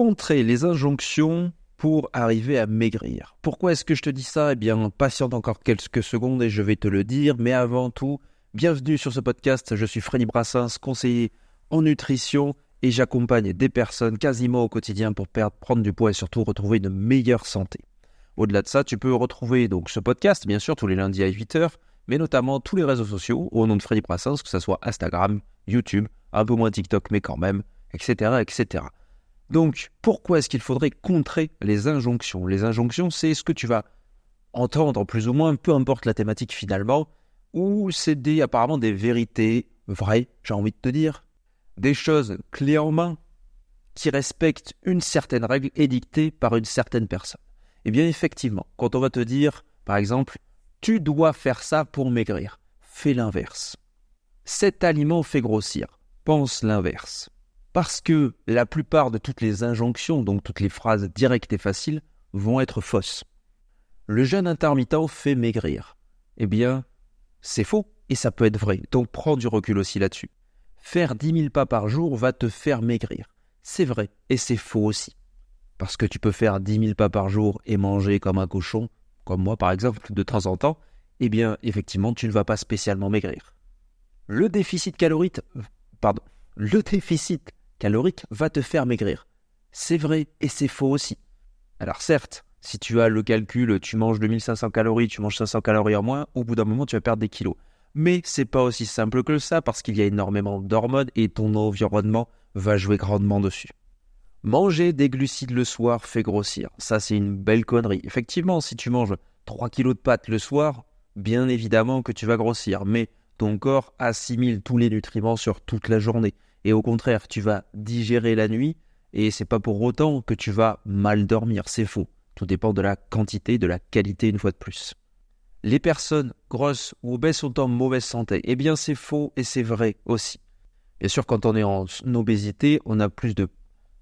contrer les injonctions pour arriver à maigrir. Pourquoi est-ce que je te dis ça? Eh bien, patiente encore quelques secondes et je vais te le dire, mais avant tout, bienvenue sur ce podcast, je suis Freddy Brassens, conseiller en nutrition et j'accompagne des personnes quasiment au quotidien pour perdre, prendre du poids et surtout retrouver une meilleure santé. Au-delà de ça, tu peux retrouver donc ce podcast, bien sûr, tous les lundis à 8h, mais notamment tous les réseaux sociaux au nom de Freddy Brassens, que ce soit Instagram, YouTube, un peu moins TikTok, mais quand même, etc., etc. Donc, pourquoi est-ce qu'il faudrait contrer les injonctions? Les injonctions, c'est ce que tu vas entendre plus ou moins, peu importe la thématique finalement, ou c'est des, apparemment des vérités vraies, j'ai envie de te dire, des choses clés en main qui respectent une certaine règle édictée par une certaine personne. Eh bien, effectivement, quand on va te dire, par exemple, tu dois faire ça pour maigrir, fais l'inverse. Cet aliment fait grossir, pense l'inverse. Parce que la plupart de toutes les injonctions, donc toutes les phrases directes et faciles, vont être fausses. Le jeûne intermittent fait maigrir. Eh bien, c'est faux et ça peut être vrai. Donc prends du recul aussi là-dessus. Faire 10 000 pas par jour va te faire maigrir. C'est vrai et c'est faux aussi. Parce que tu peux faire 10 000 pas par jour et manger comme un cochon, comme moi par exemple, de temps en temps, eh bien, effectivement, tu ne vas pas spécialement maigrir. Le déficit calorique, pardon, le déficit calorique va te faire maigrir. C'est vrai et c'est faux aussi. Alors certes, si tu as le calcul, tu manges 2500 calories, tu manges 500 calories en moins, au bout d'un moment, tu vas perdre des kilos. Mais c'est pas aussi simple que ça parce qu'il y a énormément d'hormones et ton environnement va jouer grandement dessus. Manger des glucides le soir fait grossir. Ça, c'est une belle connerie. Effectivement, si tu manges 3 kilos de pâtes le soir, bien évidemment que tu vas grossir. Mais ton corps assimile tous les nutriments sur toute la journée et au contraire, tu vas digérer la nuit, et c'est pas pour autant que tu vas mal dormir, c'est faux. Tout dépend de la quantité, de la qualité une fois de plus. Les personnes grosses ou obèses sont en mauvaise santé. Eh bien, c'est faux et c'est vrai aussi. Bien sûr, quand on est en obésité, on a plus de,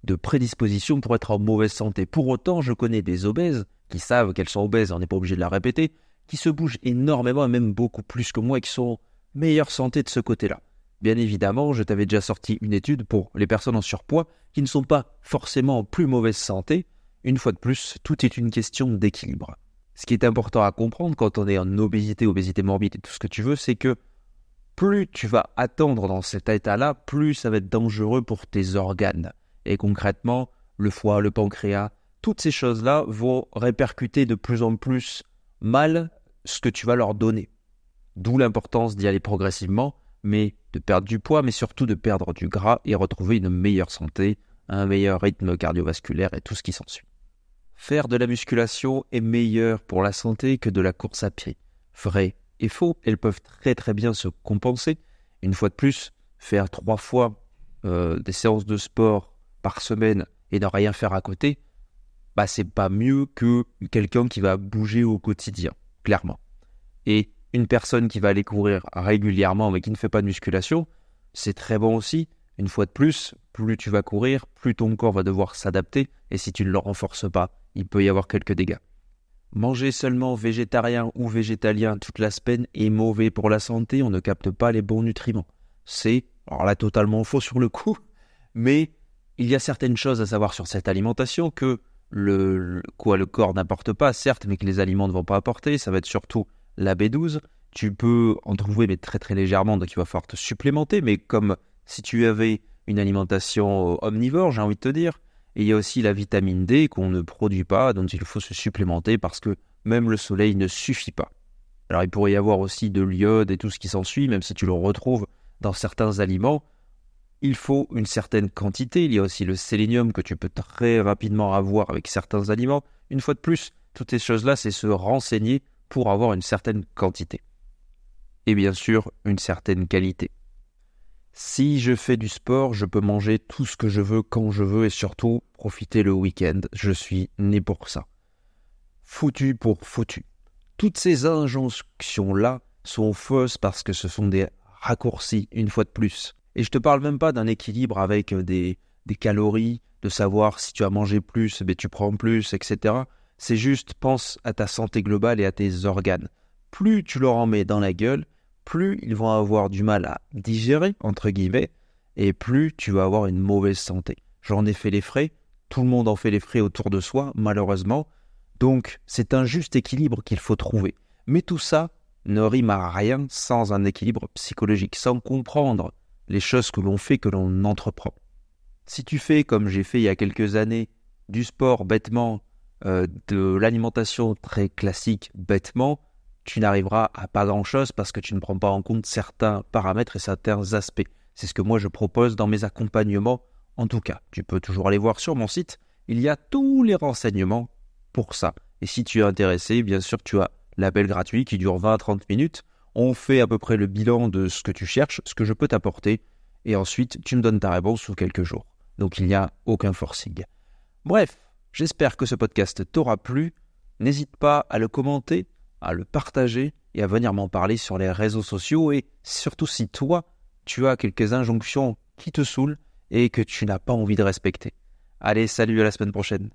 de prédisposition pour être en mauvaise santé. Pour autant, je connais des obèses qui savent qu'elles sont obèses, on n'est pas obligé de la répéter, qui se bougent énormément et même beaucoup plus que moi et qui sont en meilleure santé de ce côté-là. Bien évidemment, je t'avais déjà sorti une étude pour les personnes en surpoids qui ne sont pas forcément en plus mauvaise santé. Une fois de plus, tout est une question d'équilibre. Ce qui est important à comprendre quand on est en obésité, obésité morbide et tout ce que tu veux, c'est que plus tu vas attendre dans cet état-là, plus ça va être dangereux pour tes organes. Et concrètement, le foie, le pancréas, toutes ces choses-là vont répercuter de plus en plus mal ce que tu vas leur donner. D'où l'importance d'y aller progressivement mais de perdre du poids, mais surtout de perdre du gras et retrouver une meilleure santé, un meilleur rythme cardiovasculaire et tout ce qui s'ensuit. Faire de la musculation est meilleur pour la santé que de la course à pied. Vrai et faux, elles peuvent très très bien se compenser. Une fois de plus, faire trois fois euh, des séances de sport par semaine et ne rien faire à côté, bah c'est pas mieux que quelqu'un qui va bouger au quotidien, clairement. Et une personne qui va aller courir régulièrement mais qui ne fait pas de musculation, c'est très bon aussi. Une fois de plus, plus tu vas courir, plus ton corps va devoir s'adapter et si tu ne le renforces pas, il peut y avoir quelques dégâts. Manger seulement végétarien ou végétalien toute la semaine est mauvais pour la santé, on ne capte pas les bons nutriments. C'est, alors là, totalement faux sur le coup, mais il y a certaines choses à savoir sur cette alimentation que le, quoi le corps n'apporte pas, certes, mais que les aliments ne vont pas apporter. Ça va être surtout la B12. Tu peux en trouver, mais très légèrement, donc il va falloir te supplémenter, mais comme si tu avais une alimentation euh, omnivore, j'ai envie de te dire. Il y a aussi la vitamine D qu'on ne produit pas, dont il faut se supplémenter parce que même le soleil ne suffit pas. Alors il pourrait y avoir aussi de l'iode et tout ce qui s'ensuit, même si tu le retrouves dans certains aliments. Il faut une certaine quantité. Il y a aussi le sélénium que tu peux très rapidement avoir avec certains aliments. Une fois de plus, toutes ces choses-là, c'est se renseigner pour avoir une certaine quantité. Et bien sûr, une certaine qualité. Si je fais du sport, je peux manger tout ce que je veux quand je veux et surtout profiter le week-end. Je suis né pour ça. Foutu pour foutu. Toutes ces injonctions-là sont fausses parce que ce sont des raccourcis, une fois de plus. Et je te parle même pas d'un équilibre avec des, des calories, de savoir si tu as mangé plus, mais tu prends plus, etc. C'est juste pense à ta santé globale et à tes organes. Plus tu leur en mets dans la gueule, plus ils vont avoir du mal à digérer, entre guillemets, et plus tu vas avoir une mauvaise santé. J'en ai fait les frais, Tout le monde en fait les frais autour de soi, malheureusement. Donc, c'est un juste équilibre qu'il faut trouver. Mais tout ça ne rime à rien sans un équilibre psychologique, sans comprendre les choses que l'on fait, que l'on entreprend. Si tu fais comme j'ai fait il y a quelques années, du sport bêtement, euh, de l'alimentation très classique bêtement, tu n'arriveras à pas grand-chose parce que tu ne prends pas en compte certains paramètres et certains aspects. C'est ce que moi je propose dans mes accompagnements. En tout cas, tu peux toujours aller voir sur mon site. Il y a tous les renseignements pour ça. Et si tu es intéressé, bien sûr, tu as l'appel gratuit qui dure 20 à 30 minutes. On fait à peu près le bilan de ce que tu cherches, ce que je peux t'apporter. Et ensuite, tu me donnes ta réponse sous quelques jours. Donc il n'y a aucun forcing. Bref, j'espère que ce podcast t'aura plu. N'hésite pas à le commenter, à le partager et à venir m'en parler sur les réseaux sociaux. Et surtout si toi, tu as quelques injonctions qui te saoulent et que tu n'as pas envie de respecter. Allez, salut à la semaine prochaine.